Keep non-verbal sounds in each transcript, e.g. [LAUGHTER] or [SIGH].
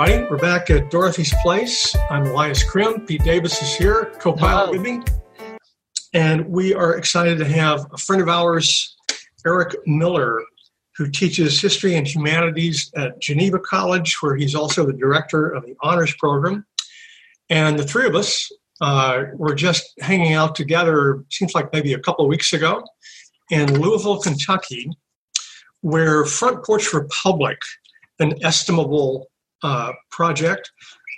Everybody. We're back at Dorothy's Place. I'm Elias Crim. Pete Davis is here, co-pilot with me. And we are excited to have a friend of ours, Eric Miller, who teaches history and humanities at Geneva College, where he's also the director of the honors program. And the three of us uh, were just hanging out together, seems like maybe a couple of weeks ago, in Louisville, Kentucky, where Front Porch Republic, an estimable uh, project,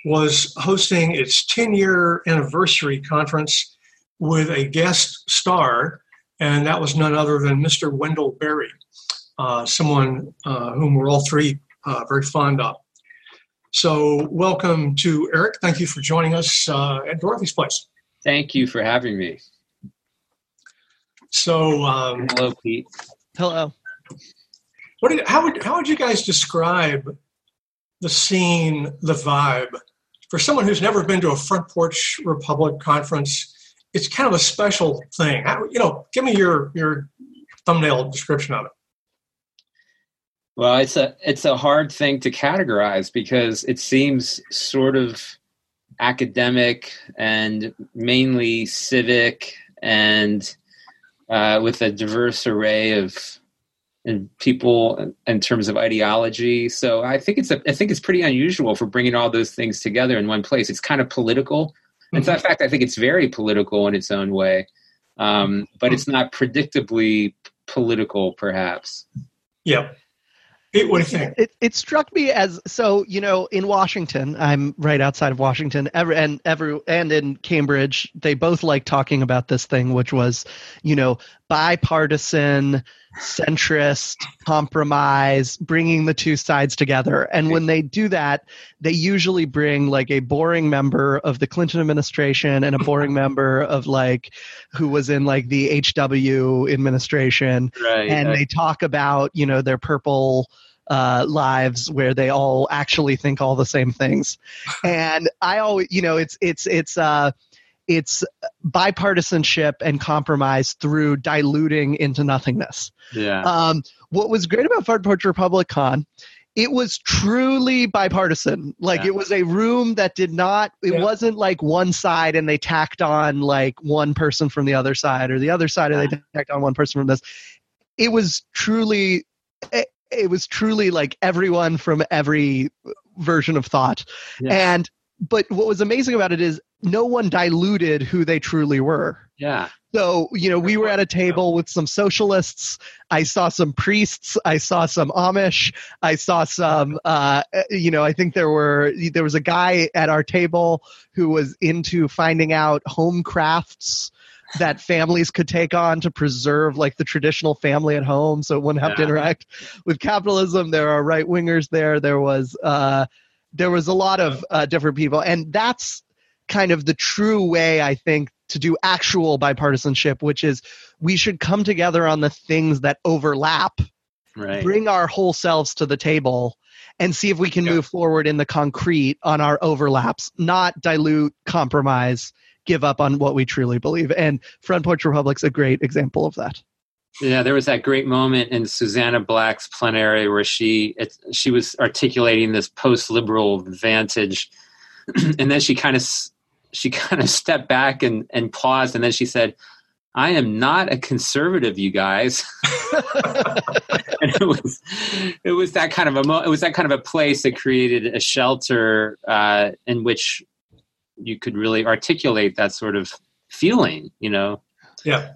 was hosting its 10 year anniversary conference with a guest star, and that was none other than Mr. Wendell Berry, uh, someone uh, whom we're all three uh, very fond of. So, welcome to Eric. Thank you for joining us uh, at Dorothy's Place. Thank you for having me. So, um, hello, Pete. Hello. What did, how would how would you guys describe the scene, the vibe for someone who's never been to a Front Porch Republic conference? It's kind of a special thing. How, you know, give me your your thumbnail description of it. Well, it's a it's a hard thing to categorize because it seems sort of academic and mainly civic and uh, with a diverse array of and people in terms of ideology. So I think it's a, I think it's pretty unusual for bringing all those things together in one place. It's kind of political. Mm-hmm. In fact, I think it's very political in its own way, um, but it's not predictably political, perhaps. Yeah. It, what do you think? It, it struck me as so you know in Washington I'm right outside of Washington every, and every and in Cambridge they both like talking about this thing which was you know bipartisan centrist compromise bringing the two sides together. And when they do that they usually bring like a boring member of the clinton administration and a boring member of like who was in like the hw administration. Right, and right. they talk about you know their purple uh, lives where they all actually think all the same things. And i always you know it's it's it's uh it's bipartisanship and compromise through diluting into nothingness. Yeah. Um, what was great about Front Porch Republic Con, it was truly bipartisan. Like Yeah. it was a room that did not. It Yeah. wasn't like one side and they tacked on like one person from the other side, or the other side and they tacked on one person from this. It was truly. It, it was truly like everyone from every version of thought, Yeah. and but what was amazing about it is no one diluted who they truly were. yeah. So, you know, we were at a table with some socialists. I saw some priests. I saw some Amish. I saw some, uh, you know, I think there were, there was a guy at our table who was into finding out home crafts that families could take on to preserve like the traditional family at home so it wouldn't have to interact with capitalism. There are right wingers there. There was, uh, there was a lot of uh, different people. And that's kind of the true way, I think, to do actual bipartisanship, which is we should come together on the things that overlap, Right. bring our whole selves to the table, and see if we can Yeah. move forward in the concrete on our overlaps, not dilute, compromise, give up on what we truly believe. And Front Porch Republic's a great example of that. Yeah, there was that great moment in Susannah Black's plenary where she it, she was articulating this post-liberal vantage, [CLEARS THROAT] and then she kind of she [LAUGHS] kind of stepped back and and paused, and then she said, "I am not a conservative, you guys." [LAUGHS] and it was it was that kind of a mo- it was that kind of a place that created a shelter uh, in which you could really articulate that sort of feeling, you know. Yeah.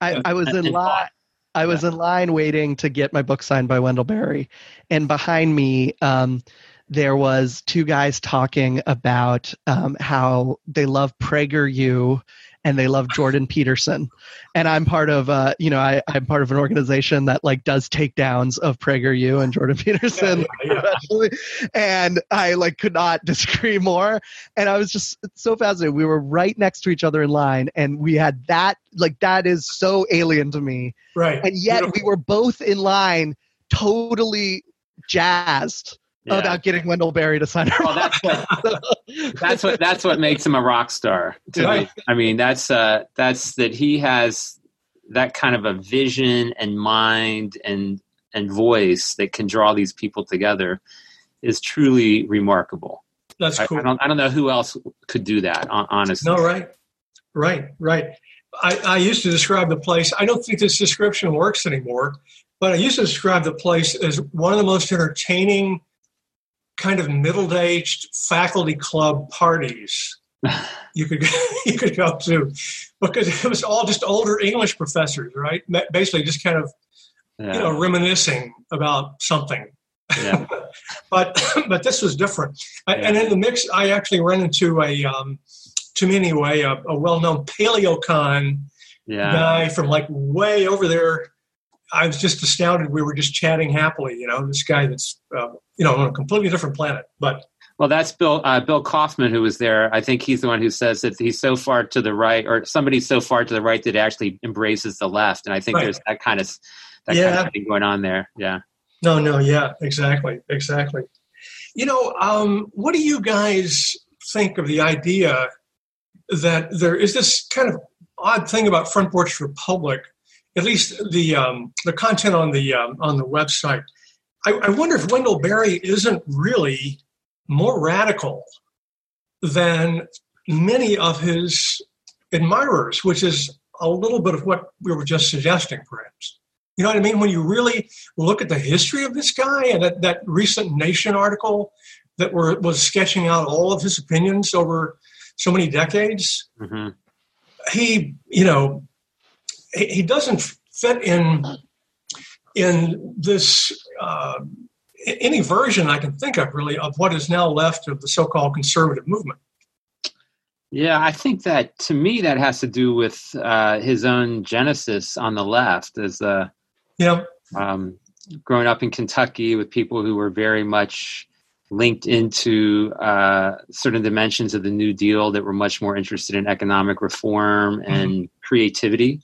I, I was And- in line. I was in line waiting to get my book signed by Wendell Berry, and behind me, um, there was two guys talking about um, how they love PragerU and they love Jordan [LAUGHS] Peterson, and I'm part of, uh, you know, I, I'm part of an organization that like does takedowns of PragerU and Jordan Peterson, Yeah, yeah, yeah. and I like could not disagree more. And I was just so fascinated. We were right next to each other in line, and we had that like that is so alien to me Right. and yet we were both in line totally jazzed Yeah. about getting Wendell Berry to sign our Well, that's what [LAUGHS] that's what that's what makes him a rock star. To Right. me. I mean, that's uh, that's that he has that kind of a vision and mind and and voice that can draw these people together. is truly remarkable. That's cool. I, I, don't, I don't know who else could do that, honestly. No, right, right, right. I, I used to describe the place. I don't think this description works anymore, but I used to describe the place as one of the most entertaining kind of middle-aged faculty club parties [LAUGHS] you could [LAUGHS] you could go to because it was all just older English professors, right? Basically, just kind of yeah. you know reminiscing about something. Yeah. [LAUGHS] but but this was different. Yeah. And in the mix, I actually ran into a um, to me anyway a, a well-known paleocon yeah. guy from like way over there. I was just astounded. We were just chatting happily. You know, this guy that's uh, you know on a completely different planet, but well, that's Bill uh, Bill Kauffman who was there. I think he's the one who says that he's so far to the right, or somebody's so far to the right that it actually embraces the left. And I think right. there's that kind of that yeah. kind of thing going on there. Yeah. No, no, yeah, exactly, exactly. You know, um, what do you guys think of the idea that there is this kind of odd thing about Front Porch Republic? At least the um, the content on the um, on the website. I, I wonder if Wendell Berry isn't really more radical than many of his admirers, which is a little bit of what we were just suggesting, perhaps. You know what I mean? When you really look at the history of this guy and that, that recent Nation article that were, was sketching out all of his opinions over so many decades, mm-hmm. he, you know, he, he, doesn't fit in in this uh, any version I can think of, really, of what is now left of the so-called conservative movement. Yeah, I think that to me that has to do with uh, his own genesis on the left, as uh, yeah, um, growing up in Kentucky with people who were very much linked into uh, certain dimensions of the New Deal that were much more interested in economic reform and mm-hmm. creativity,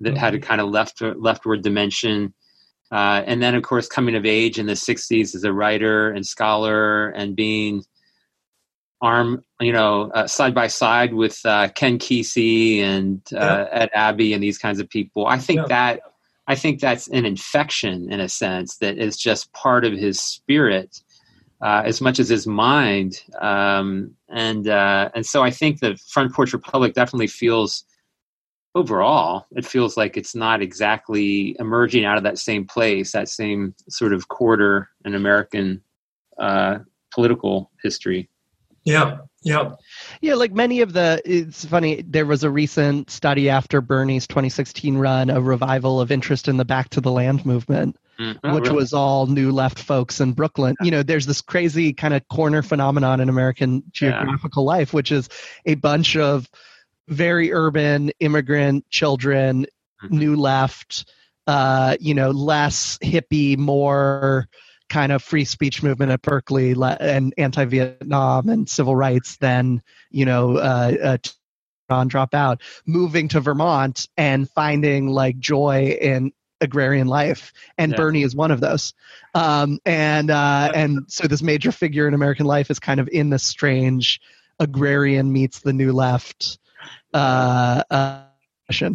that mm-hmm. had a kind of left leftward dimension uh, and then, of course, coming of age in the 60s as a writer and scholar and being arm, you know, uh, side by side with uh, Ken Kesey and uh, yeah. Ed Abbey and these kinds of people. I think yeah. that I think that's an infection in a sense that is just part of his spirit. Uh, as much as his mind, um, and uh, and so I think the Front Porch Republic definitely feels overall, it feels like it's not exactly emerging out of that same place, that same sort of quarter in American uh, political history. Yeah, yeah. Yeah, like many of the, it's funny, there was a recent study after Bernie's 2016 run, a revival of interest in the Back to the Land movement. Mm, which really? was all new left folks in Brooklyn. You know, there's this crazy kind of corner phenomenon in American geographical yeah. life, which is a bunch of very urban immigrant children, mm-hmm. new left, uh, you know, less hippie, more kind of free speech movement at Berkeley and anti-Vietnam and civil rights than you know uh, uh, drop out, moving to Vermont and finding like joy in agrarian life, and yeah. Bernie is one of those. Um, and uh, and so this major figure in American life is kind of in this strange agrarian meets the new left uh, uh,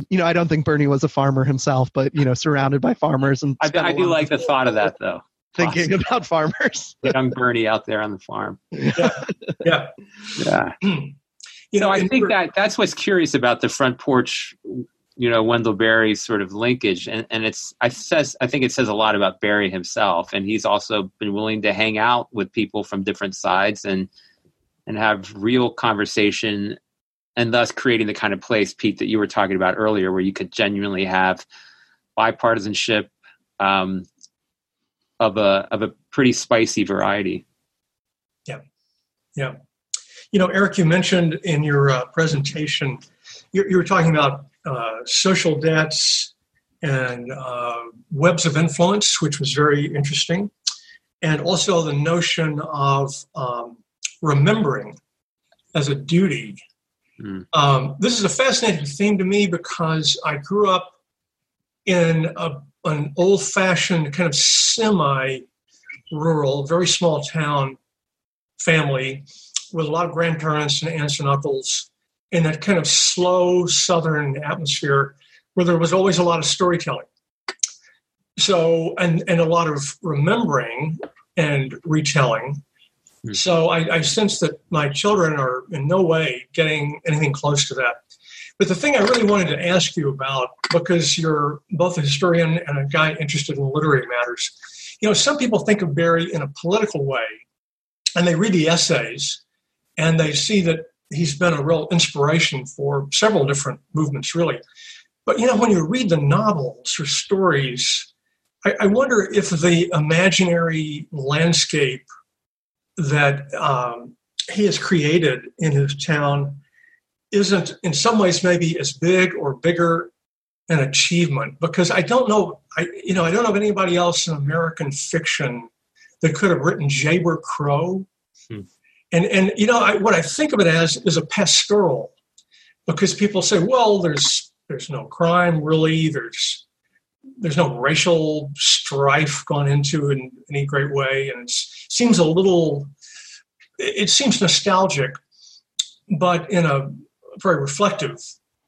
you know, I don't think Bernie was a farmer himself, but you know, surrounded by farmers and I, I do like the thought of that though. Thinking awesome. about farmers, young Bernie out there on the farm. Yeah, [LAUGHS] yeah, yeah. [CLEARS THROAT] you know, I think that that's what's curious about the front porch. You know, Wendell Berry's sort of linkage, and, and it's I says I think it says a lot about Berry himself, and he's also been willing to hang out with people from different sides and and have real conversation and thus creating the kind of place, Pete, that you were talking about earlier, where you could genuinely have bipartisanship um, of a of a pretty spicy variety. Yeah, yeah. You know, Eric, you mentioned in your uh, presentation, you, you, were talking about uh, social debts and uh, webs of influence, which was very interesting, and also the notion of um, remembering as a duty Mm. Um, this is a fascinating theme to me because I grew up in a, an old fashioned, kind of semi rural, very small town family with a lot of grandparents and aunts and uncles in that kind of slow southern atmosphere where there was always a lot of storytelling. So, and, and a lot of remembering and retelling. Mm. So I, I sense that my children are in no way getting anything close to that. But the thing I really wanted to ask you about, because you're both a historian and a guy interested in literary matters, you know, some people think of Berry in a political way, and they read the essays and they see that he's been a real inspiration for several different movements, really. But you know, when you read the novels or stories, I, I wonder if the imaginary landscape that um, he has created in his town isn't, in some ways, maybe as big or bigger an achievement. Because I don't know, I you know, I don't know of anybody else in American fiction that could have written Jayber Crow. Hmm. And and you know, I, what I think of it as is a pastoral, because people say, well, there's there's no crime really. There's there's no racial strife gone into in any great way, and it seems a little. It seems nostalgic, but in a very reflective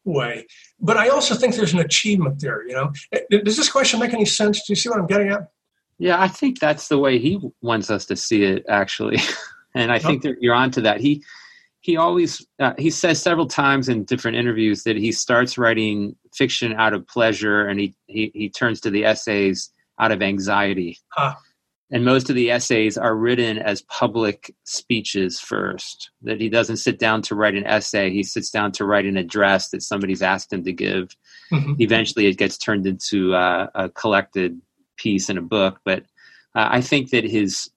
way. But I also think there's an achievement there. You know, eh, eh, does this question make any sense? Do you see what I'm getting at? Yeah, I think that's the way he wants us to see it, actually, [LAUGHS] and I think that you're onto that. He he always uh, he says several times in different interviews that he starts writing fiction out of pleasure and he he, he turns to the essays out of anxiety huh. and most of the essays are written as public speeches first that he doesn't sit down to write an essay he sits down to write an address that somebody's asked him to give mm-hmm. eventually it gets turned into uh, a collected piece in a book but uh, i think that his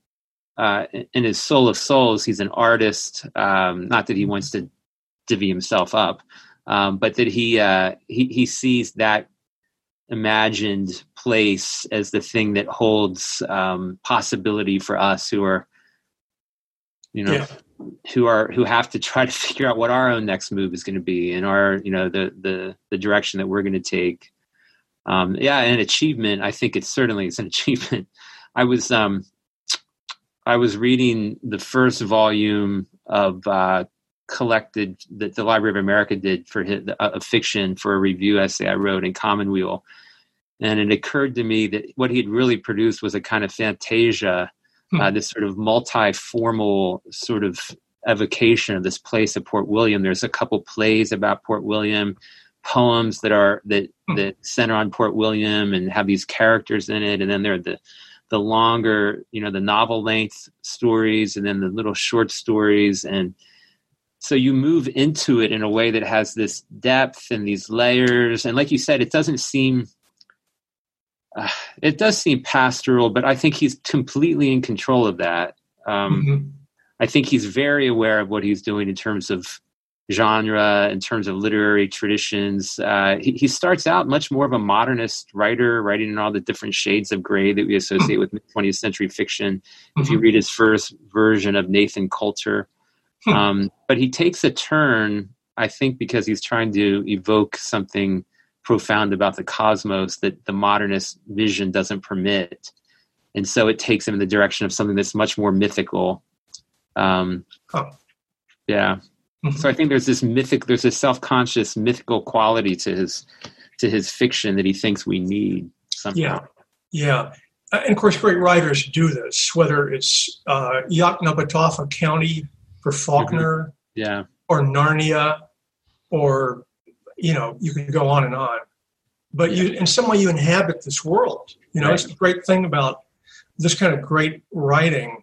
uh, in his soul of souls, he's an artist. Um, not that he wants to divvy himself up, um, but that he, uh, he he sees that imagined place as the thing that holds um, possibility for us who are, you know, yeah. who are who have to try to [LAUGHS] figure out what our own next move is going to be and our, you know, the the the direction that we're going to take. Um, yeah, an achievement. I think it's certainly it's an [LAUGHS] achievement. I was um, I was reading the first volume of uh, collected that the Library of America did for his, uh, a fiction for a review essay I wrote in Commonweal, and it occurred to me that what he had really produced was a kind of fantasia, hmm. uh, this sort of multi-formal sort of evocation of this place of Port William. There's a couple plays about Port William, poems that are that hmm. that center on Port William and have these characters in it, and then there are the the longer, you know, the novel length stories and then the little short stories. And so you move into it in a way that has this depth and these layers. And like you said, it doesn't seem, uh, it does seem pastoral, but I think he's completely in control of that. Um, mm-hmm. I think he's very aware of what he's doing in terms of genre, in terms of literary traditions. Uh, he, he, starts out much more of a modernist writer, writing in all the different shades of gray that we associate with [CLEARS THROAT] 20th century fiction. Mm-hmm. If you mm-hmm. read his first version of Nathan Coulter, hmm. um, but he takes a turn, I think, because he's trying to evoke something profound about the cosmos that the modernist vision doesn't permit. And so it takes him in the direction of something that's much more mythical. Um, oh. Yeah. Mm-hmm. So I think there's this mythic, there's a self-conscious mythical quality to his to his fiction that he thinks we need somehow. Yeah, yeah, and of course, great writers do this. Whether it's uh, Yoknapatawpha County for Faulkner, mm-hmm. yeah, or Narnia, or you know, you can go on and on. But yeah. you, in some way, you inhabit this world. You know, right. it's the great thing about this kind of great writing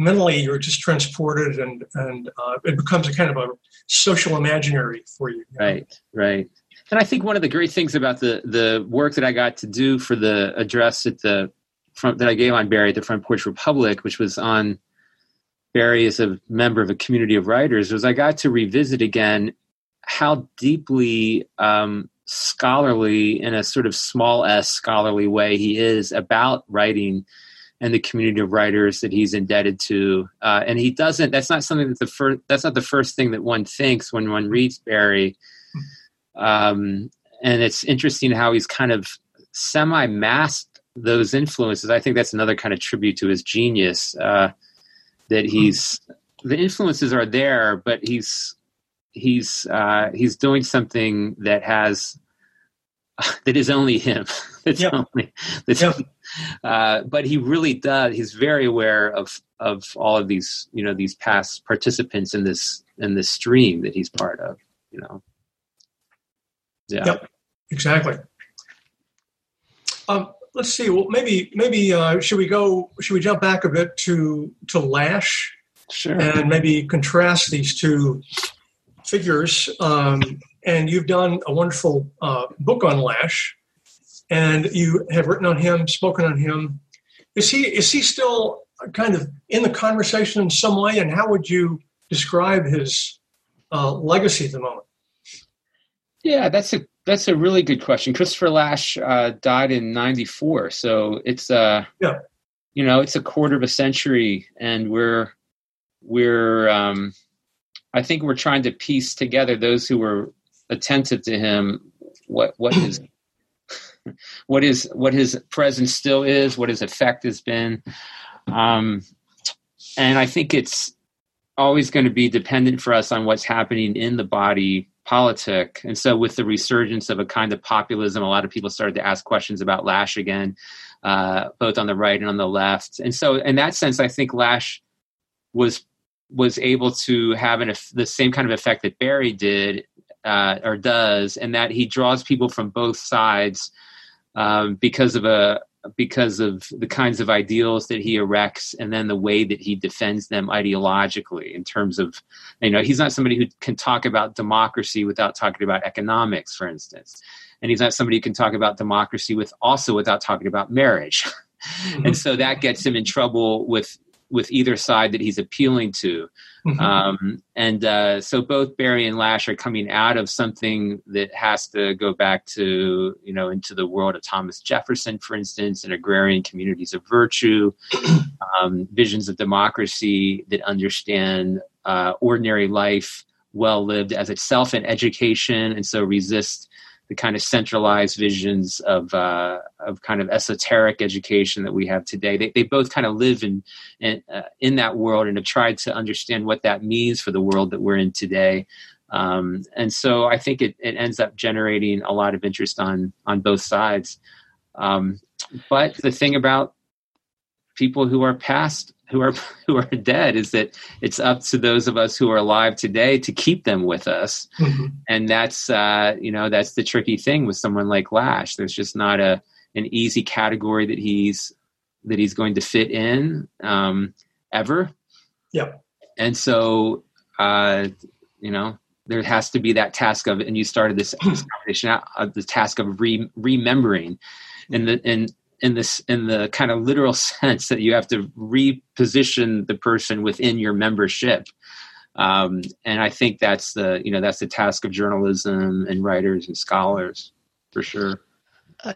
mentally you're just transported and and uh, it becomes a kind of a social imaginary for you, you right know? right and i think one of the great things about the the work that i got to do for the address at the front that i gave on Berry at the front porch republic which was on Berry as a member of a community of writers was i got to revisit again how deeply um, scholarly in a sort of small s scholarly way he is about writing and the community of writers that he's indebted to. Uh, and he doesn't. That's not something that the first. That's not the first thing that one thinks when one reads Berry. Um, and it's interesting how he's kind of semi-masked those influences. I think that's another kind of tribute to his genius. Uh, that he's the influences are there, but he's he's uh, he's doing something that has [LAUGHS] that is only him. [LAUGHS] That's yep. only that's, yep. Uh, but he really does. He's very aware of of all of these, you know, these past participants in this in this stream that he's part of. You know. Yeah. Yep. Exactly. Um, let's see. Well, maybe maybe uh, should we go? Should we jump back a bit to to Lasch? Sure. And maybe contrast these two figures. Um, and you've done a wonderful uh, book on Lasch, and you have written on him, spoken on him. Is he is he still kind of in the conversation in some way? And how would you describe his uh, legacy at the moment? Yeah, that's a that's a really good question. Christopher Lasch uh, died in '94, so it's uh, yeah, you know, it's a quarter of a century, and we're we're um, I think we're trying to piece together those who were attentive to him what what his what is what his presence still is, what his effect has been, um, and I think it's always going to be dependent for us on what's happening in the body politic. And so, with the resurgence of a kind of populism, a lot of people started to ask questions about Lasch again, uh, both on the right and on the left. And so, in that sense, I think Lasch was was able to have an, the same kind of effect that Berry did uh, or does, and that he draws people from both sides um, because of a because of the kinds of ideals that he erects and then the way that he defends them ideologically in terms of you know he's not somebody who can talk about democracy without talking about economics for instance and he's not somebody who can talk about democracy with also without talking about marriage [LAUGHS] mm-hmm. and so that gets him in trouble with with either side that he's appealing to. Mm-hmm. Um, and uh, so both Berry and Lasch are coming out of something that has to go back to, you know, into the world of Thomas Jefferson, for instance, and agrarian communities of virtue, [CLEARS THROAT] um, visions of democracy that understand uh, ordinary life well lived as itself an education, and so resist the kind of centralized visions of uh, of kind of esoteric education that we have today. They, they both kind of live in in, uh, in that world and have tried to understand what that means for the world that we're in today. Um, and so I think it, it ends up generating a lot of interest on on both sides. Um, but the thing about people who are past who are [LAUGHS] who are dead is that it's up to those of us who are alive today to keep them with us. Mm-hmm. and that's uh, you know that's the tricky thing with someone like Lasch. There's just not a an easy category that he's that he's going to fit in um, ever. Yep. And so uh, you know there has to be that task of and you started this, this conversation out uh, the task of re- remembering. And the and in this in the kind of literal [LAUGHS] sense that you have to reposition the person within your membership. Um, and i think that's the you know that's the task of journalism and writers and scholars for sure. Uh,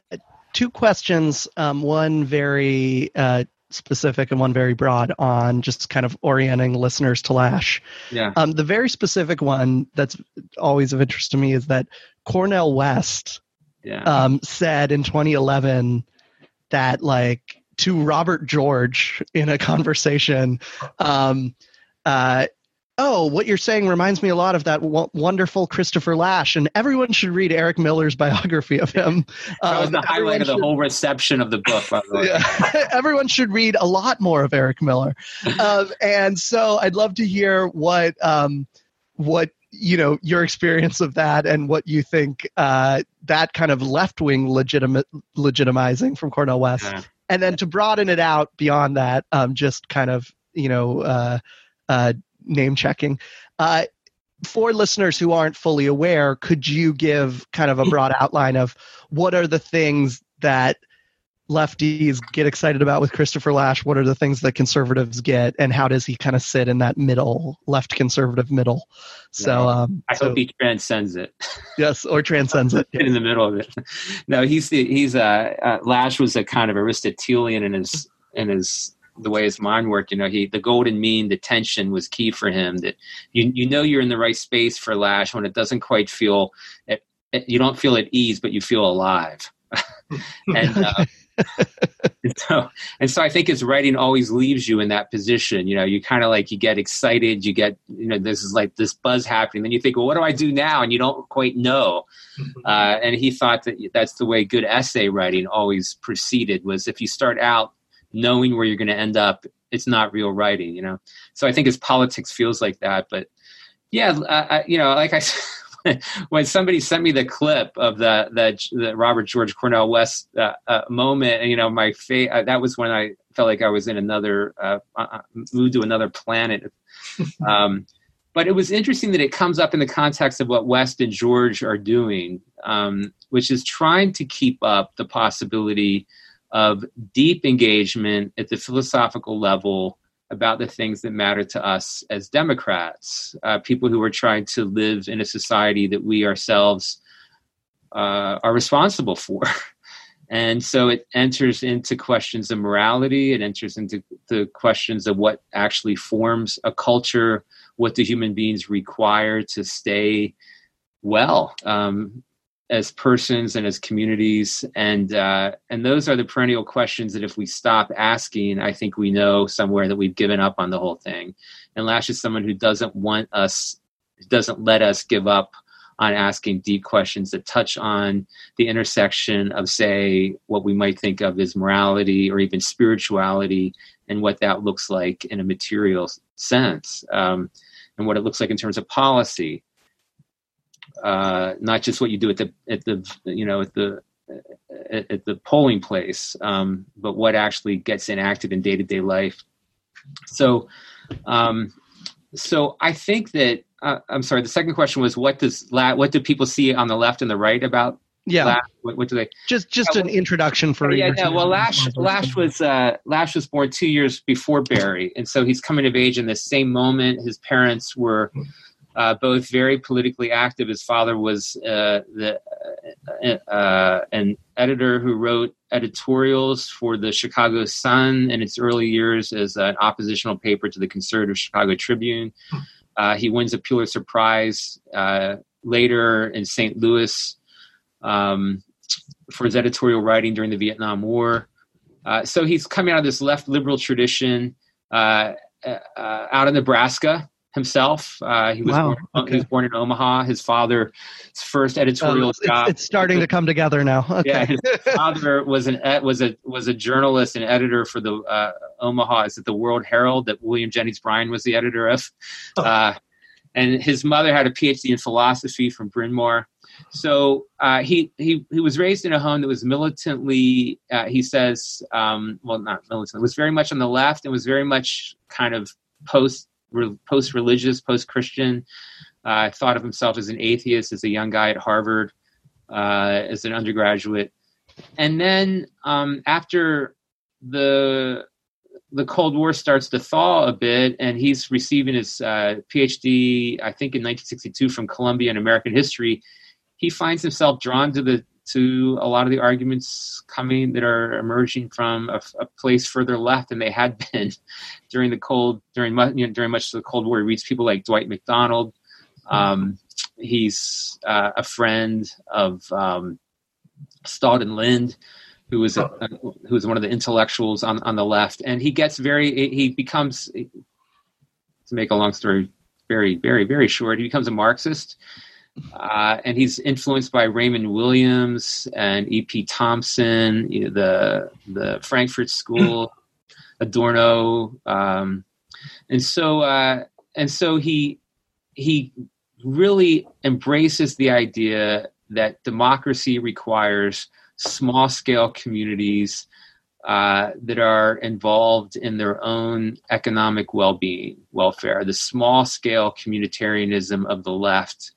two questions um, one very uh, specific and one very broad on just kind of orienting listeners to Lasch. Yeah. Um, the very specific one that's always of interest to me is that Cornel West yeah. um, said in 2011 that like to Robert George in a conversation. Um, uh, oh, what you're saying reminds me a lot of that w- wonderful Christopher Lasch, and everyone should read Eric Miller's biography of him. that was the um, highlight of the should, whole reception of the book, by the way. Yeah, [LAUGHS] everyone should read a lot more of Eric Miller, [LAUGHS] um, and so I'd love to hear what um, what you know your experience of that and what you think uh, that kind of left wing legitimate legitimizing from Cornel West, yeah. and then to broaden it out beyond that, um, just kind of you know uh, uh, name checking. Uh, for listeners who aren't fully aware, could you give kind of a [LAUGHS] broad outline of what are the things that lefties get excited about with Christopher Lasch? What are the things that conservatives get, and how does he kind of sit in that middle, left conservative middle? So um, I so, hope he transcends it. [LAUGHS] Yes, or transcends it in the middle of it. [LAUGHS] No, he's he's uh, uh, Lasch was a kind of Aristotelian in his in his the way his mind worked. You know, he the golden mean, the tension was key for him. That you you know you're in the right space for Lasch when it doesn't quite feel. You don't feel at ease, but you feel alive. [LAUGHS] and uh, and [LAUGHS] so and so I think his writing always leaves you in that position. You know, you kind of like you get excited, you get you know this is like this buzz happening. Then you think, well, what do I do now? And you don't quite know. Mm-hmm. Uh, and he thought that that's the way good essay writing always proceeded. Was if you start out knowing where you're going to end up, it's not real writing. You know. So I think his politics feels like that. But yeah, I, you know, like I. [LAUGHS] [LAUGHS] when somebody sent me the clip of the the, the Robert George Cornel West uh, uh, moment, you know, my face uh, that was when I felt like I was in another uh, uh, moved to another planet. [LAUGHS] Um, but it was interesting that it comes up in the context of what West and George are doing, um, which is trying to keep up the possibility of deep engagement at the philosophical level about the things that matter to us as Democrats, uh, people who are trying to live in a society that we ourselves uh, are responsible for. [LAUGHS] and so it enters into questions of morality, it enters into the questions of what actually forms a culture, what do human beings require to stay well. Um, as persons and as communities. And uh, and those are the perennial questions that if we stop asking i think we know somewhere that we've given up on the whole thing. And Lasch is someone who doesn't want us doesn't let us give up on asking deep questions that touch on the intersection of say what we might think of as morality or even spirituality and what that looks like in a material sense um, and what it looks like in terms of policy uh, not just what you do at the at the you know at the at, at the polling place, um, but what actually gets enacted in day to day life. So, um, so I think that uh, I'm sorry. The second question was what does la- what do people see on the left and the right about yeah. Lasch, what, what, do they? Just just an introduction for yeah. yeah well, Lasch Lasch was uh, Lasch was born two years before Berry, and so he's coming of age in the same moment. His parents were uh, both very politically active. His father was uh, the, uh, uh, an editor who wrote editorials for the Chicago Sun in its early years as an oppositional paper to the conservative Chicago Tribune. Uh, he wins a Pulitzer Prize uh, later in St. Louis um, for his editorial writing during the Vietnam War. so he's coming out of this left liberal tradition out of Nebraska himself. Uh, he was wow. born, okay. he was born in Omaha. His father's first editorial it's, job. It's starting to come together now. [LAUGHS] Okay. Yeah, his father was an was a was a journalist and editor for the uh, Omaha. Is it the World Herald that William Jennings Bryan was the editor of? Oh. Uh, and his mother had a PhD in philosophy from Bryn Mawr. So uh, he he he was raised in a home that was militantly. Uh, he says, um, well, not militant. Was very much on the left and was very much kind of post re- post-religious, post-Christian. Uh, thought of himself as an atheist as a young guy at Harvard, uh, as an undergraduate, and then um, after the the Cold War starts to thaw a bit, and he's receiving his uh, PhD, I think, in 1962 from Columbia in American history. He finds himself drawn to the to a lot of the arguments coming that are emerging from a, a place further left than they had [LAUGHS] been during the cold during you know, during much of the Cold War. He reads people like Dwight Macdonald. Um, he's uh, a friend of um, Staughton Lynd, who was a, a, who was one of the intellectuals on on the left, and he gets very he becomes to make a long story very very very short. He becomes a Marxist uh, and he's influenced by Raymond Williams and E.P. Thompson, the the Frankfurt School, [CLEARS THROAT] Adorno, um, and so uh, and so he he really embraces the idea that democracy requires small scale communities uh, that are involved in their own economic well being, welfare, the small scale communitarianism of the left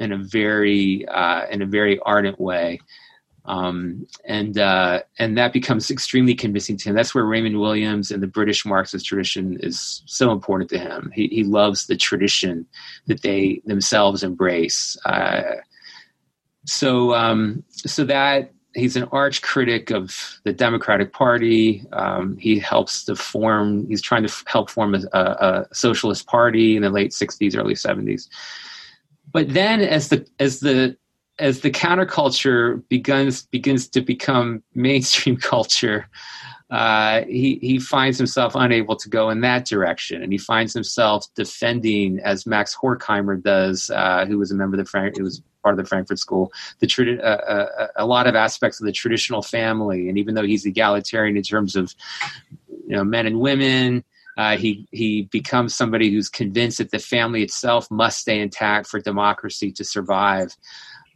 in a very uh, in a very ardent way. Um, and uh, and that becomes extremely convincing to him. That's where Raymond Williams and the British Marxist tradition is so important to him. He, he loves the tradition that they themselves embrace. Uh, so um, so that he's an arch critic of the Democratic Party. Um, he helps to form. He's trying to f- help form a, a, a, socialist party in the late '60s, early '70s but then as the as the as the counterculture begins begins to become mainstream [LAUGHS] culture, uh, he he finds himself unable to go in that direction, and he finds himself defending, as Max Horkheimer does, uh, who was a member of the Frank, who was part of the Frankfurt School, the tradi- uh, uh, a lot of aspects of the traditional family, and even though he's egalitarian in terms of you know men and women. Uh, he he becomes somebody who's convinced that the family itself must stay intact for democracy to survive.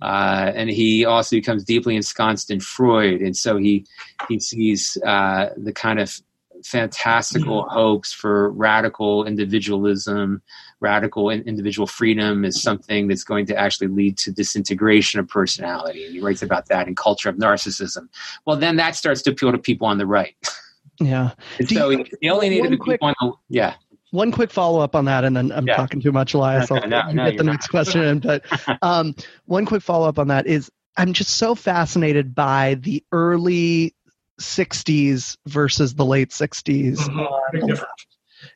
Uh, and he also becomes deeply ensconced in Freud, and so he he sees uh, the kind of fantastical mm-hmm. hopes for radical individualism, radical individual freedom is something that's going to actually lead to disintegration of personality. And he writes about that in Culture of Narcissism. Well, then that starts to appeal to people on the right. [LAUGHS] Yeah. so you, you only need to be quick, people yeah one quick follow up on that, and then I'm yeah. talking too much, Elias. I'll no, no, get the next not. question in. But [LAUGHS] um, one quick follow up on that is I'm just so fascinated by the early 60s versus the late 60s. Mm-hmm.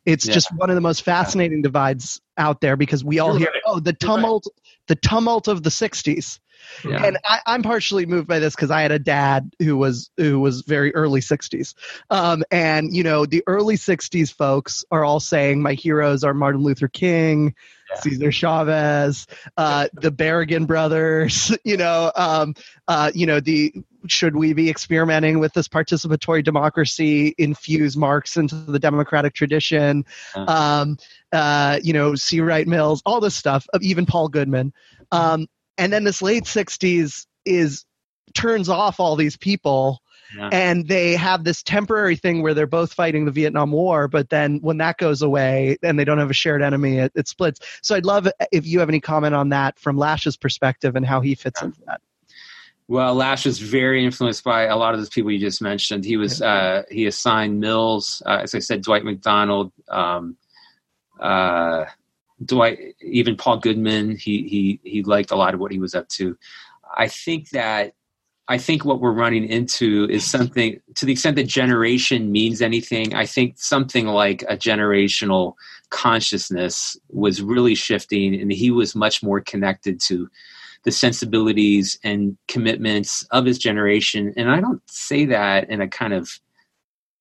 It's yeah. just one of the most fascinating divides out there because we all You're hear, right. oh, the tumult, right. the tumult of the 60s. Yeah. And I, am partially moved by this because I had a dad who was who was very early 60s, um, and you know the early 60s folks are all saying my heroes are Martin Luther King, yeah. Cesar Chavez, uh, [LAUGHS] the Berrigan brothers. [LAUGHS] You know, um, uh, you know the should we be experimenting with this participatory democracy, infuse Marx into the democratic tradition? Um, uh, you know, C. Wright Mills, all this stuff. Even Paul Goodman. Um, and then this late 60s is turns off all these people yeah. and they have this temporary thing where they're both fighting the Vietnam War, but then when that goes away and they don't have a shared enemy, it, it splits. So I'd love if you have any comment on that from Lasch's perspective and how he fits yeah. into that. Well, Lasch was very influenced by a lot of those people you just mentioned. He was uh, he assigned Mills, uh, as I said, Dwight MacDonald, um, uh, Dwight, even Paul Goodman, he he he liked a lot of what he was up to. I think that I think what we're running into is something to the extent that generation means anything. I think something like a generational consciousness was really shifting, and he was much more connected to the sensibilities and commitments of his generation. And I don't say that in a kind of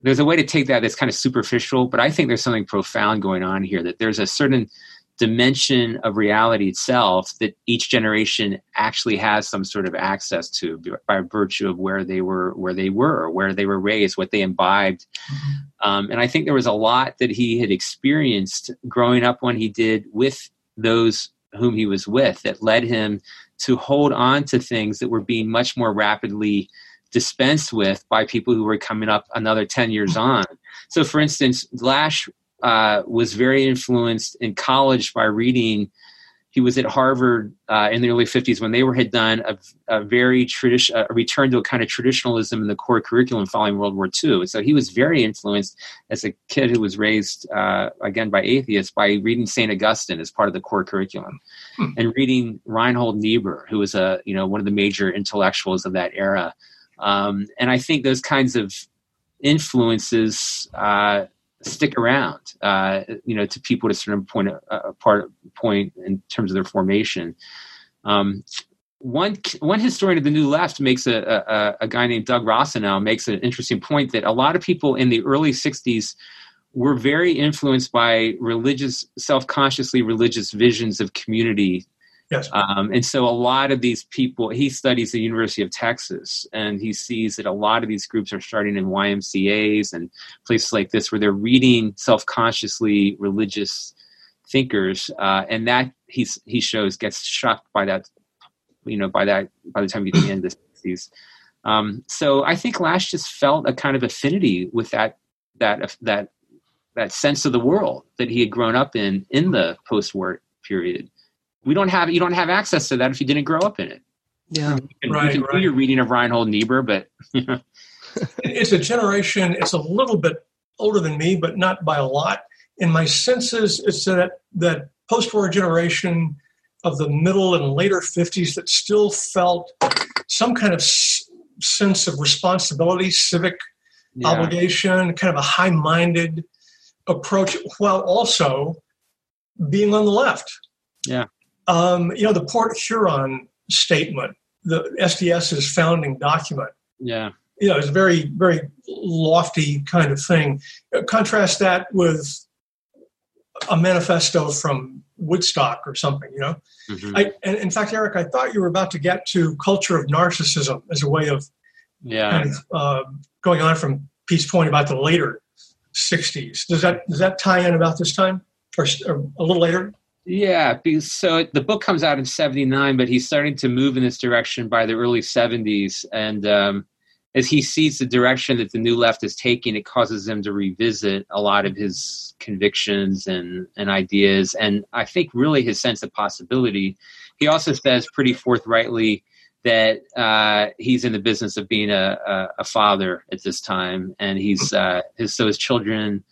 there's a way to take that that's kind of superficial, but I think there's something profound going on here. That there's a certain dimension of reality itself that each generation actually has some sort of access to by virtue of where they were where they were where they were raised what they imbibed mm-hmm. um, and i think there was a lot that he had experienced growing up when he did with those whom he was with that led him to hold on to things that were being much more rapidly dispensed with by people who were coming up another 10 years on so for instance lasch uh, was very influenced in college by reading. He was at Harvard uh, in the early 50s when they were had done a, a very tradition, a return to a kind of traditionalism in the core curriculum following World War II. And so he was very influenced as a kid who was raised uh, again by atheists by reading Saint Augustine as part of the core curriculum, hmm. and reading Reinhold Niebuhr, who was a you know one of the major intellectuals of that era. Um, and I think those kinds of influences uh, stick around, uh, you know, to people at a certain point, a part point in terms of their formation. Um, one one historian of the New Left makes a, a, a guy named Doug Rossinow makes an interesting point that a lot of people in the early '60s were very influenced by religious, self-consciously religious visions of community Yes. Um, and so a lot of these people, he studies the University of Texas, and he sees that a lot of these groups are starting in YMCA's and places like this where they're reading self-consciously religious thinkers, uh, and that he he shows gets shocked by that, you know, by that by the time you get to the end of the 60s. Um, so I think Lasch just felt a kind of affinity with that that that that sense of the world that he had grown up in in the post-war period we don't have you don't have access to that if you didn't grow up in it. Yeah, you can, right, you can right. do your reading of Reinhold Niebuhr, but [LAUGHS] it's a generation. It's a little bit older than me, but not by a lot. In my senses, it's that that post-war generation of the middle and later 50s that still felt some kind of s- sense of responsibility, civic yeah. obligation, kind of a high-minded approach, while also being on the left. Yeah. Um, you know, the Port Huron statement, the SDS's founding document. Yeah. You know, it's a very, very lofty kind of thing. Contrast that with a manifesto from Woodstock or something, you know? Mm-hmm. I, and in fact, Eric, I thought you were about to get to culture of narcissism as a way of yeah. kind of, uh, going on from Pete's point about the later 60s. Does that, does that tie in about this time or, or a little later? Yeah, so the book comes out in 79, but he's starting to move in this direction by the early 70s. And um, as he sees the direction that the new left is taking, it causes him to revisit a lot of his convictions and, and ideas. And I think really his sense of possibility. He also says pretty forthrightly that uh, he's in the business of being a, a, a, father at this time. And he's, uh, his, so his children,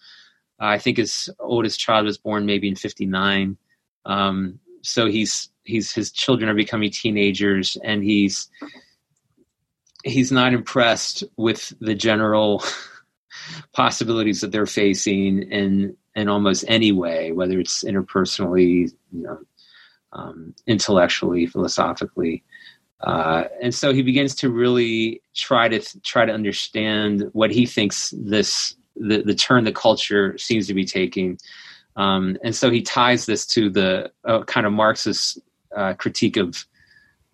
I think his oldest child was born maybe in 59 um, so he's he's his children are becoming teenagers, and he's he's not impressed with the general [LAUGHS] possibilities that they're facing in in almost any way, whether it's interpersonally, you know, um, intellectually, philosophically. Uh, and so he begins to really try to try to understand what he thinks this the, the turn the culture seems to be taking um, and so he ties this to the uh, kind of Marxist uh, critique of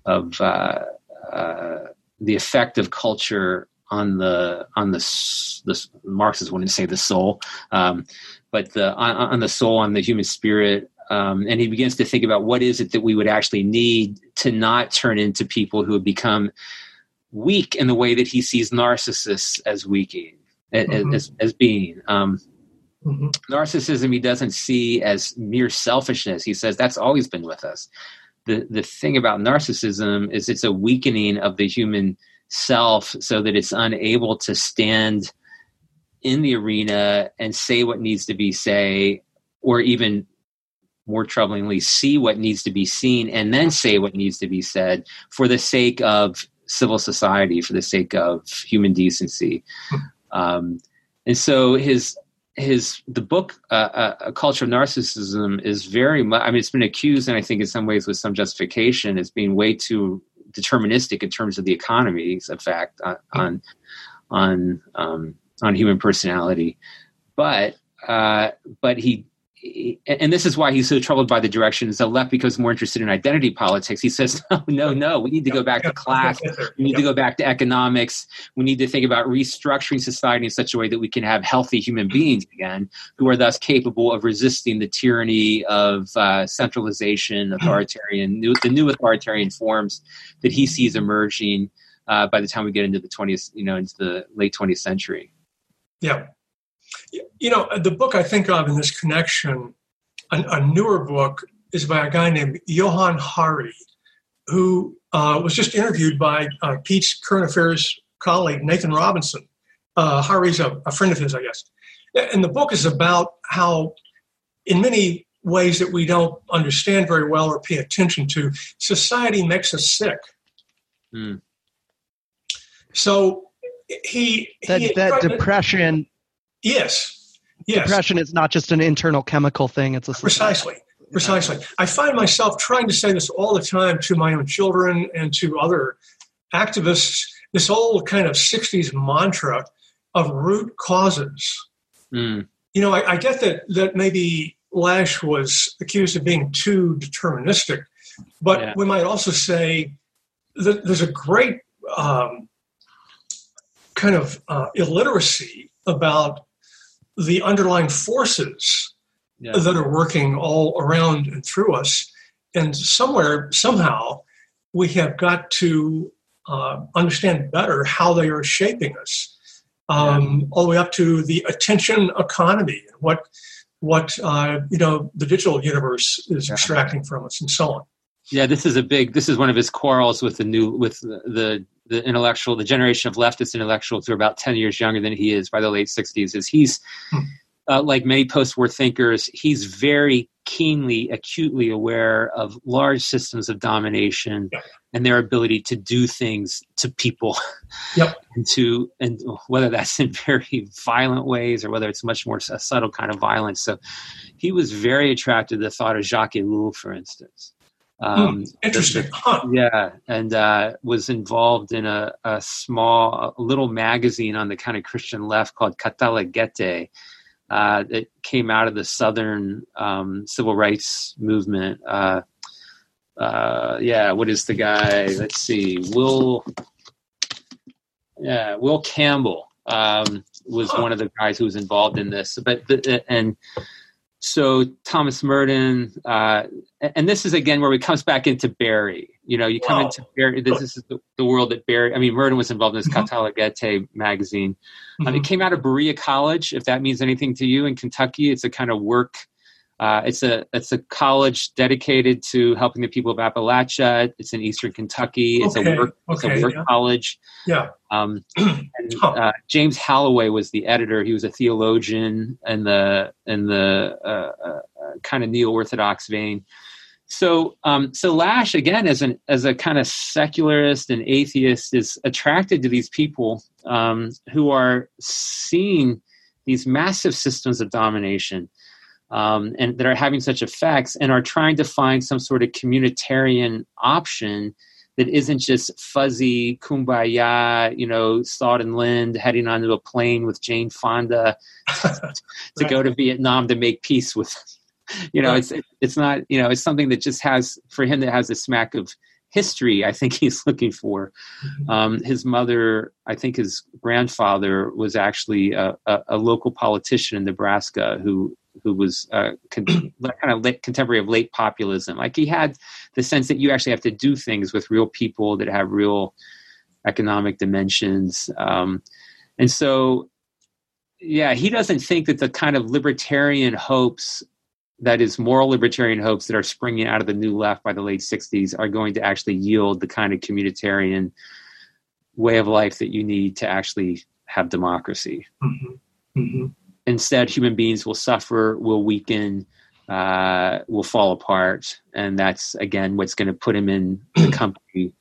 of uh, uh the effect of culture on the on the the Marxists wouldn't say the soul, um, but the on, on, the soul on the human spirit. Um, and he begins to think about what is it that we would actually need to not turn into people who have become weak in the way that he sees narcissists as weak, mm-hmm. as, as being. Um, Mm-hmm. Narcissism he doesn't see as mere selfishness. He says that's always been with us. The the thing about narcissism is it's a weakening of the human self so that it's unable to stand in the arena and say what needs to be say or even more troublingly see what needs to be seen and then say what needs to be said for the sake of civil society for the sake of human decency hmm. um, and so his his the book uh, uh, a culture of narcissism is very much i mean it's been accused and i think in some ways with some justification as being way too deterministic in terms of the economy's effect on on on, um, on human personality. But uh, but he and this is why he's so troubled by the directions the left becomes more interested in identity politics. He says, [LAUGHS] no, no, no, we need to go back to class. We need to go back to economics. We need to think about restructuring society in such a way that we can have healthy human beings again, who are thus capable of resisting the tyranny of uh, centralization, authoritarian, new, the new authoritarian forms that he sees emerging uh, by the time we get into the 20th, you know, into the late 20th century. Yeah. You know, the book I think of in this connection, a, a newer book, is by a guy named Johann Hari, who uh, was just interviewed by uh, Pete's current affairs colleague, Nathan Robinson. Uh, Hari's a, a friend of his, I guess. And the book is about how, in many ways that we don't understand very well or pay attention to, society makes us sick. Mm. So he that, he that depression Yes. Yes. Depression is not just an internal chemical thing, it's a precisely. Precisely. I find myself trying to say this all the time to my own children and to other activists this old kind of 60s mantra of root causes. Mm. You know, I, I, get that that maybe Lasch was accused of being too deterministic, but yeah. we might also say that there's a great um, kind of uh, illiteracy about the underlying forces yeah. that are working all around and through us. And somewhere, somehow, we have got to uh, understand better how they are shaping us, um, yeah. all the way up to the attention economy, what what uh, you know the digital universe is yeah. extracting from us, and so on. Yeah, this is a big. This is one of his quarrels with the new with the, the intellectual, the generation of leftist intellectuals who are about 10 years younger than he is by the late 60s, is he's, hmm. uh, like many post war thinkers, he's very keenly, acutely aware of large systems of domination yeah. and their ability to do things to people. Yep. [LAUGHS] and to, and whether that's in very violent ways or whether it's much more a subtle kind of violence. So he was very attracted to the thought of Jacques Ellul, for instance. Um, Interesting. Huh. Yeah, and uh, was involved in a, a small, a little magazine on the kind of Christian left called Katallagete. Uh, that came out of the Southern um, civil rights movement. Uh, uh, yeah, what is the guy? Let's see, Will. Yeah, Will Campbell um, was one of the guys who was involved in this. But the, and so Thomas Merton, uh, and this is again where it comes back into Berry. You know, you come wow. into Berry. This is the, the, world that Berry. I mean, Merton was involved in this mm magazine. Mm-hmm. Um, it came out of Berea College, if that means anything to you in Kentucky. It's a kind of work uh, it's a it's a college dedicated to helping the people of Appalachia. It's in Eastern Kentucky. It's okay. a work, it's a work yeah. college. Yeah. Um, and, [CLEARS THROAT] uh, James Holloway was the editor. He was a theologian in the in the uh, uh kind of neo orthodox vein. So um, so Lasch again as an as a kind of secularist and atheist is attracted to these people um, who are seeing these massive systems of domination um, and that are having such effects and are trying to find some sort of communitarian option that isn't just fuzzy kumbaya, you know, Staughton Lynd heading onto a plane with Jane Fonda [LAUGHS] to right. go to Vietnam to make peace with, [LAUGHS] you know, right. it's it's not, you know, it's something that just has for him that has a smack of history. I think [LAUGHS] he's looking for. Mm-hmm. Um, his mother, I think his grandfather was actually a, a, a local politician in Nebraska who who was uh, con- kind of late, contemporary of late populism. Like he had the sense that you actually have to do things with real people that have real economic dimensions. Um, and so, yeah, he doesn't think that the kind of libertarian hopes that is moral libertarian hopes that are springing out of the new left by the late 60s are going to actually yield the kind of communitarian way of life that you need to actually have democracy. Mm-hmm. Mm-hmm instead human beings will suffer will weaken uh, will fall apart and that's again what's going to put him in the [CLEARS THROAT] company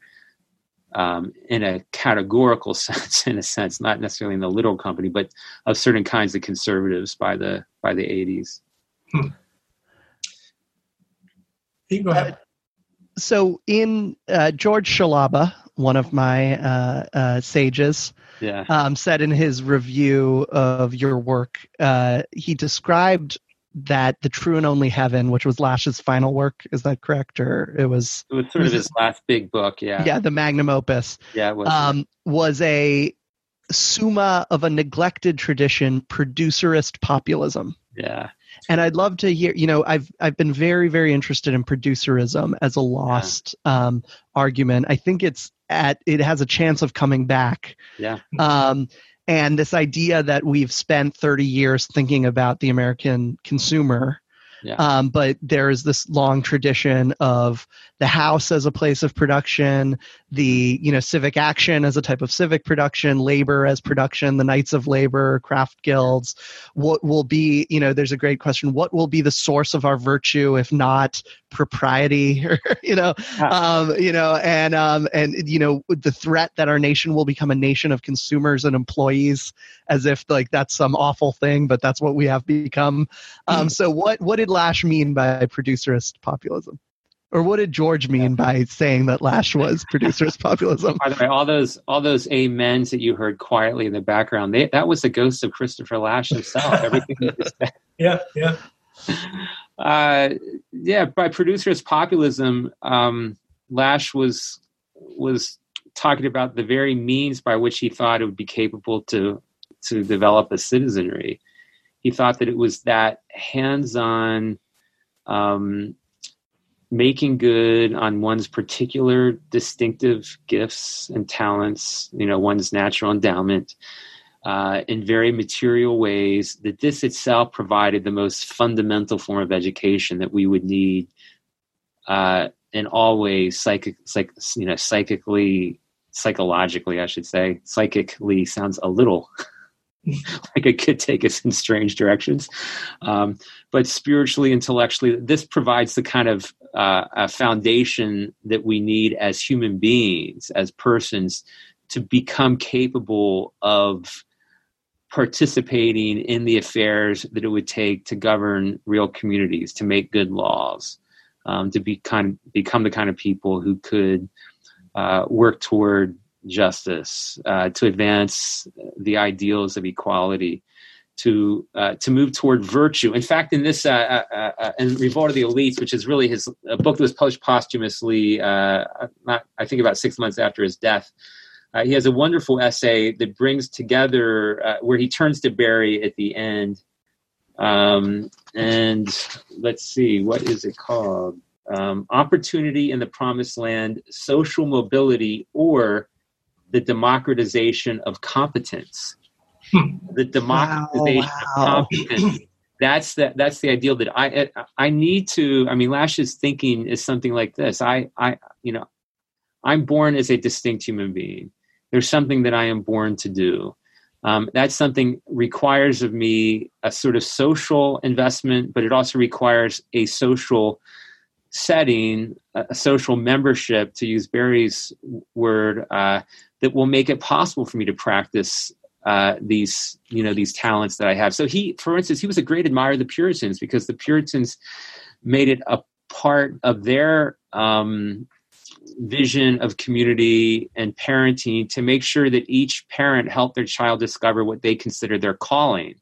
um, in a categorical [LAUGHS] sense in a sense not necessarily in the literal company but of certain kinds of conservatives by the by the 80s hmm. go ahead. Uh, so in uh, George Scialabba one of my uh, uh, sages yeah. um, said in his review of your work, uh, he described that the true and only heaven, which was Lasch's final work, is that correct? Or it was it was sort of his last big book, yeah. Yeah, the magnum opus. Yeah, was, um, was a summa of a neglected tradition, producerist populism. Yeah. And I'd love to hear, you know, I've I've been very, very interested in producerism as a lost yeah. um, argument. I think it's at it has a chance of coming back. Yeah. Um, and this idea that we've spent 30 years thinking about the American consumer yeah. Um, but there is this long tradition of the house as a place of production, the you know civic action as a type of civic production, labor as production, the Knights of Labor, craft guilds. What will be you know? There's a great question. What will be the source of our virtue if not propriety? [LAUGHS] you know, um, you know, and um, and you know the threat that our nation will become a nation of consumers and employees, as if like that's some awful thing, but that's what we have become. Um, mm. So what what did Lasch mean by producerist populism? Or what did George mean by saying that Lasch was producerist populism? By the way, all those all those amens that you heard quietly in the background, they, that was the ghost of Christopher Lasch himself. [LAUGHS] Everything he said. Yeah, yeah. Uh, yeah, by producerist populism, um, Lasch was was talking about the very means by which he thought it would be capable to to develop a citizenry he thought that it was that hands-on um, making good on one's particular distinctive gifts and talents, you know, one's natural endowment, uh, in very material ways, that this itself provided the most fundamental form of education that we would need uh, in all ways, psychic, psych, you know, psychically, psychologically, I should say. Psychically sounds a little [LAUGHS] like it could take us in strange directions. Um, but spiritually, intellectually, this provides the kind of uh, foundation that we need as human beings, as persons, to become capable of participating in the affairs that it would take to govern real communities, to make good laws. um, to be kind of become the kind of people who could uh, work toward justice, uh, to advance the ideals of equality, to uh, to move toward virtue. In fact, in this uh, uh, uh, in Revolt of the Elites, which is really his book that was published posthumously, not I think about six months after his death. he has a wonderful essay that brings together where he turns to Berry at the end um, and let's see, what is it called? Um, opportunity in the promised land, social mobility, or the democratization of competence. [LAUGHS] The democratization wow, wow. of competence. That's the that's the ideal that I I need to. I mean, Lasch's thinking is something like this. I I you know, I'm born as a distinct human being. There's something that I am born to do um, that's something requires of me a sort of social investment but it also requires a social setting a social membership to use Berry's word uh, that will make it possible for me to practice uh, these you know these talents that i have so he for instance he was a great admirer of the puritans because the puritans made it a part of their um, vision of community and parenting to make sure that each parent helped their child discover what they consider their calling.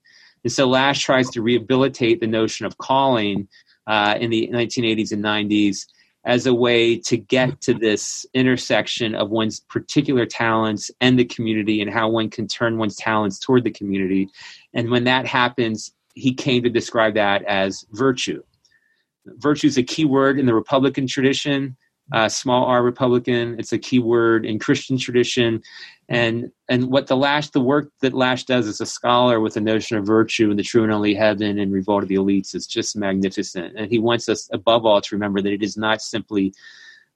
And so Lasch tries to rehabilitate the notion of calling uh, in the 1980s and 90s as a way to get to this intersection of one's particular talents and the community and how one can turn one's talents toward the community. And when that happens, he came to describe that as virtue. Virtue is a key word in the Republican tradition uh, small r Republican. It's a key word in Christian tradition, and and what the Lasch the work that Lasch does as a scholar with the notion of virtue and the true and only heaven and revolt of the elites is just magnificent. And he wants us above all to remember that it is not simply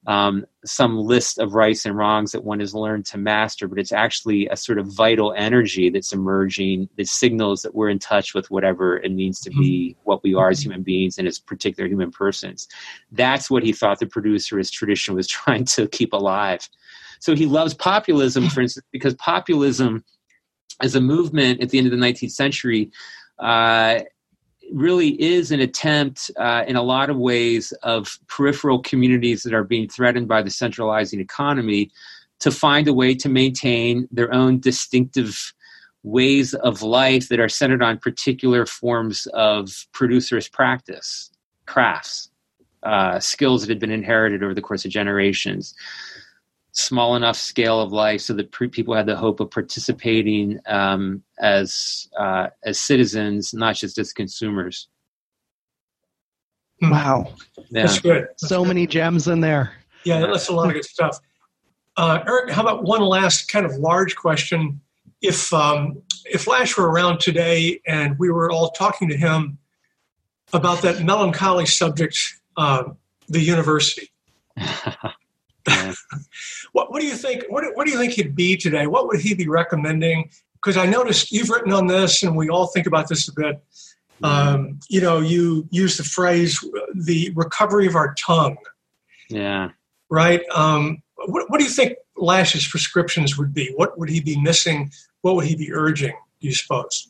um, some list of rights and wrongs that one has learned to master, but it's actually a sort of vital energy that's emerging that signals that we're in touch with whatever it means to be mm-hmm. what we are as human beings and as particular human persons. That's what he thought the producer, producerist tradition was [LAUGHS] trying to keep alive. So he loves populism, for instance, because populism as a movement at the end of the 19th century uh, really is an attempt uh, in a lot of ways of peripheral communities that are being threatened by the centralizing economy to find a way to maintain their own distinctive ways of life that are centered on particular forms of producer's practice, crafts, uh, skills that had been inherited over the course of generations small enough scale of life so that pre- people had the hope of participating um, as uh, as citizens, not just as consumers. Hmm. Wow, yeah. that's good. That's so good. many gems in there. Yeah, that's a lot of good stuff. Uh, Eric, how about one last kind of large question? If um, if Lasch were around today and we were all talking to him about that melancholy subject, uh, the university. [LAUGHS] what, what do you think? What, what do you think he'd be today? What would he be recommending? Because I noticed you've written on this, and we all think about this a bit. Mm-hmm. Um, you know, you use the phrase "the recovery of our tongue." Yeah. Right. Um, what, what do you think Lasch's prescriptions would be? What would he be missing? What would he be urging? Do you suppose?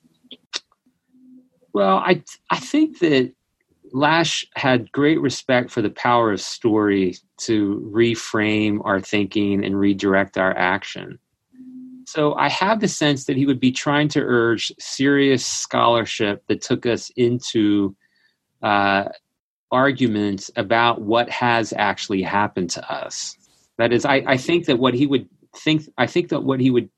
Well, I I think that Lasch had great respect for the power of story to reframe our thinking and redirect our action. So I have the sense that he would be trying to urge serious scholarship that took us into uh, arguments about what has actually happened to us. That is, I, I think that what he would think, I think that what he would,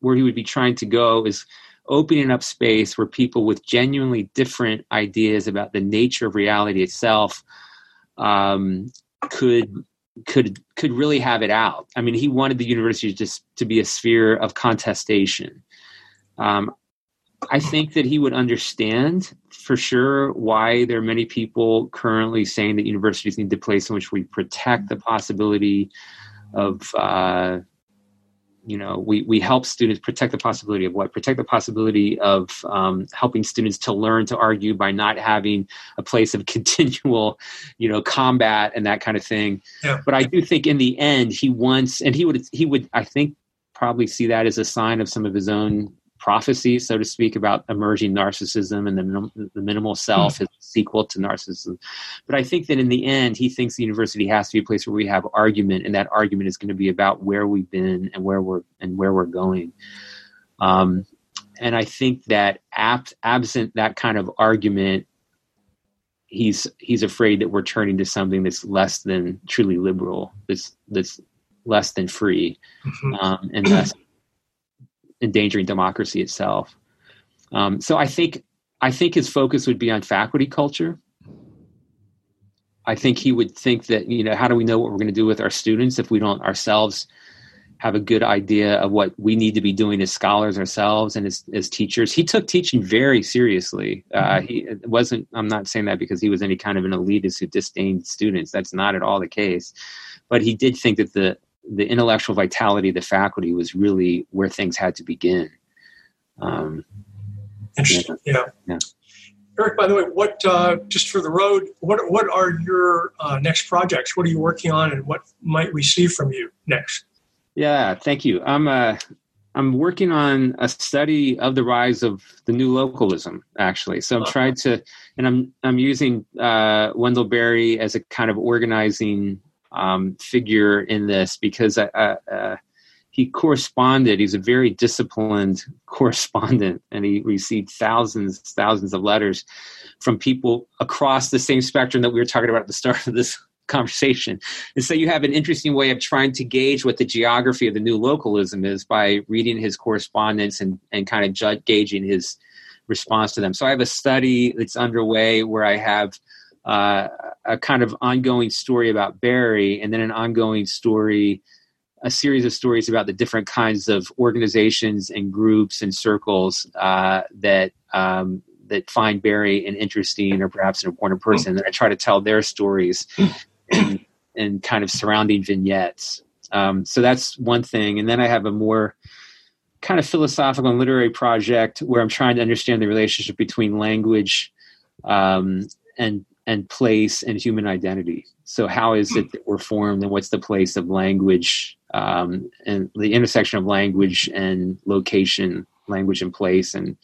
where he would be trying to go is opening up space where people with genuinely different ideas about the nature of reality itself um, could could could really have it out. I mean, he wanted the university just to be a sphere of contestation. Um, I think that he would understand for sure why there are many people currently saying that universities need a place in which we protect the possibility of uh, you know we, we help students protect the possibility of what protect the possibility of um, helping students to learn to argue by not having a place of [LAUGHS] continual you know combat and that kind of thing yeah. but i do think in the end he wants and he would he would i think probably see that as a sign of some of his own prophecy, so to speak, about emerging narcissism and the, the minimal self mm-hmm. sequel to narcissism. But I think that in the end, he thinks the university has to be a place where we have argument, and that argument is going to be about where we've been and where we're and where we're going. Um, and I think that apt, absent that kind of argument, he's he's afraid that we're turning to something that's less than truly liberal, that's that's less than free, mm-hmm. um, and thus endangering democracy itself. Um, so I think I think his focus would be on faculty culture. I think he would think that you know how do we know what we're going to do with our students if we don't ourselves have a good idea of what we need to be doing as scholars ourselves and as, as teachers. He took teaching very seriously. Uh, mm-hmm. he wasn't. I'm not saying that because he was any kind of an elitist who disdained students. That's not at all the case. But he did think that the the intellectual vitality of the faculty was really where things had to begin. Um, Interesting. Yeah. yeah. Eric, by the way, what uh, just for the road? What what are your uh, next projects? What are you working on, and what might we see from you next? Yeah, thank you. I'm uh, I'm working on a study of the rise of the new localism, actually. So I'm trying to, and I'm I'm using uh, Wendell Berry as a kind of organizing um, figure in this because I, uh, he corresponded. He's a very disciplined [LAUGHS] correspondent, and he received thousands, thousands of letters from people across the same spectrum that we were talking about at the start of this [LAUGHS] conversation. And so you have an interesting way of trying to gauge what the geography of the new localism is by reading his correspondence and, and kind of judge, gauging his response to them. So I have a study that's underway where I have uh, a kind of ongoing story about Berry, and then an ongoing story a series of stories about the different kinds of organizations and groups and circles uh, that um, that find Berry an interesting or perhaps an important person. And I try to tell their stories [CLEARS THROAT] and, and kind of surrounding vignettes. Um, so that's one thing. And then I have a more kind of philosophical and literary project where I'm trying to understand the relationship between language um, and and place and human identity. So how is it that we're formed, and what's the place of language um, and the intersection of language and location, language and place, and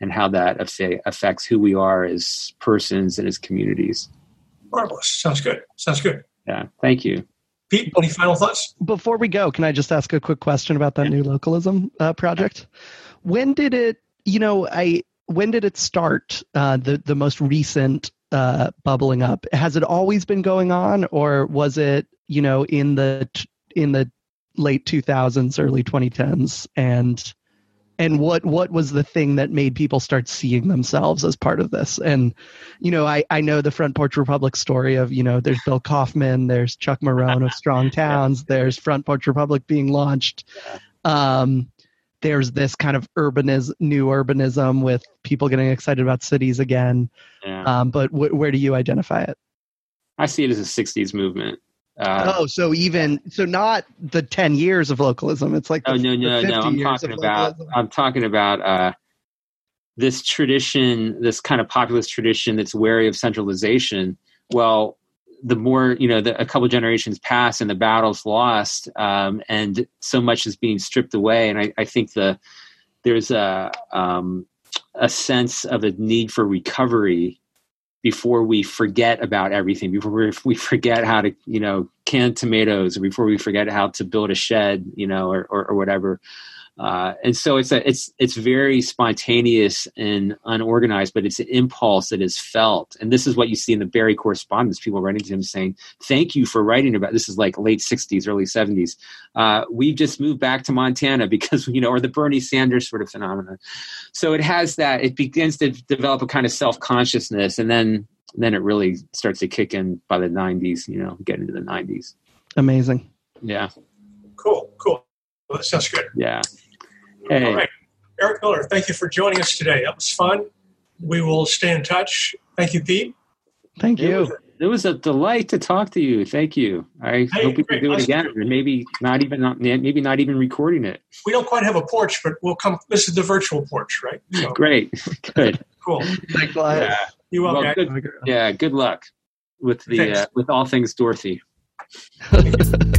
and how that affects who we are as persons and as communities. Marvelous. Sounds good. Sounds good. Yeah. Thank you. Pete, any final thoughts? Before we go, can I just ask a quick question about that yeah. new localism uh, project? When did it, you know, I when did it start? Uh, the the most recent uh, bubbling up. Has it always been going on, or was it, you know, in the in the late 2000s, early 2010s, and and what what was the thing that made people start seeing themselves as part of this? And you know i i know the front porch republic story of you know there's Bill Kauffman there's chuck marohn of strong [LAUGHS] towns there's front porch republic being launched. Um there's this kind of urbanism new urbanism with people getting excited about cities again yeah. um but wh- where do you identify it i see it as a 60s movement uh, oh, so even so, not the ten years of localism. It's like oh no, no, no. I'm talking about. I'm talking about uh, this tradition, this kind of populist tradition that's wary of centralization. Well, the more you know, the, a couple generations pass and the battle's lost, um, and so much is being stripped away. And I, I think the there's a um, a sense of a need for recovery before we forget about everything, before we forget how to, you know, can tomatoes, or before we forget how to build a shed, you know, or, or, or whatever. Uh, and so it's a, it's it's very spontaneous and unorganized, but it's an impulse that is felt. And this is what you see in the Berry correspondence. People writing to him saying, "Thank you for writing about." This is like late '60s, early '70s. Uh, we've just moved back to Montana [LAUGHS] because you know, or the Bernie Sanders sort of phenomenon. So it has that. It begins to develop a kind of self consciousness, and then then it really starts to kick in by the '90s. You know, get into the '90s. Amazing. Yeah. Cool. Cool. Well, that sounds good. Yeah. Hey. All right. Eric Miller, thank you for joining us today. That was fun. We will stay in touch. Thank you, Pete. Thank you. It was, it was a delight to talk to you. Thank you. I hey, hope we can do it again, or maybe not even maybe not even recording it. We don't quite have a porch, but we'll come. This is the virtual porch, right? So. [LAUGHS] Great. [LAUGHS] Good. cool. Thanks, yeah. You well, well good, Yeah. Good luck with the uh, with all things Dorothy. [LAUGHS]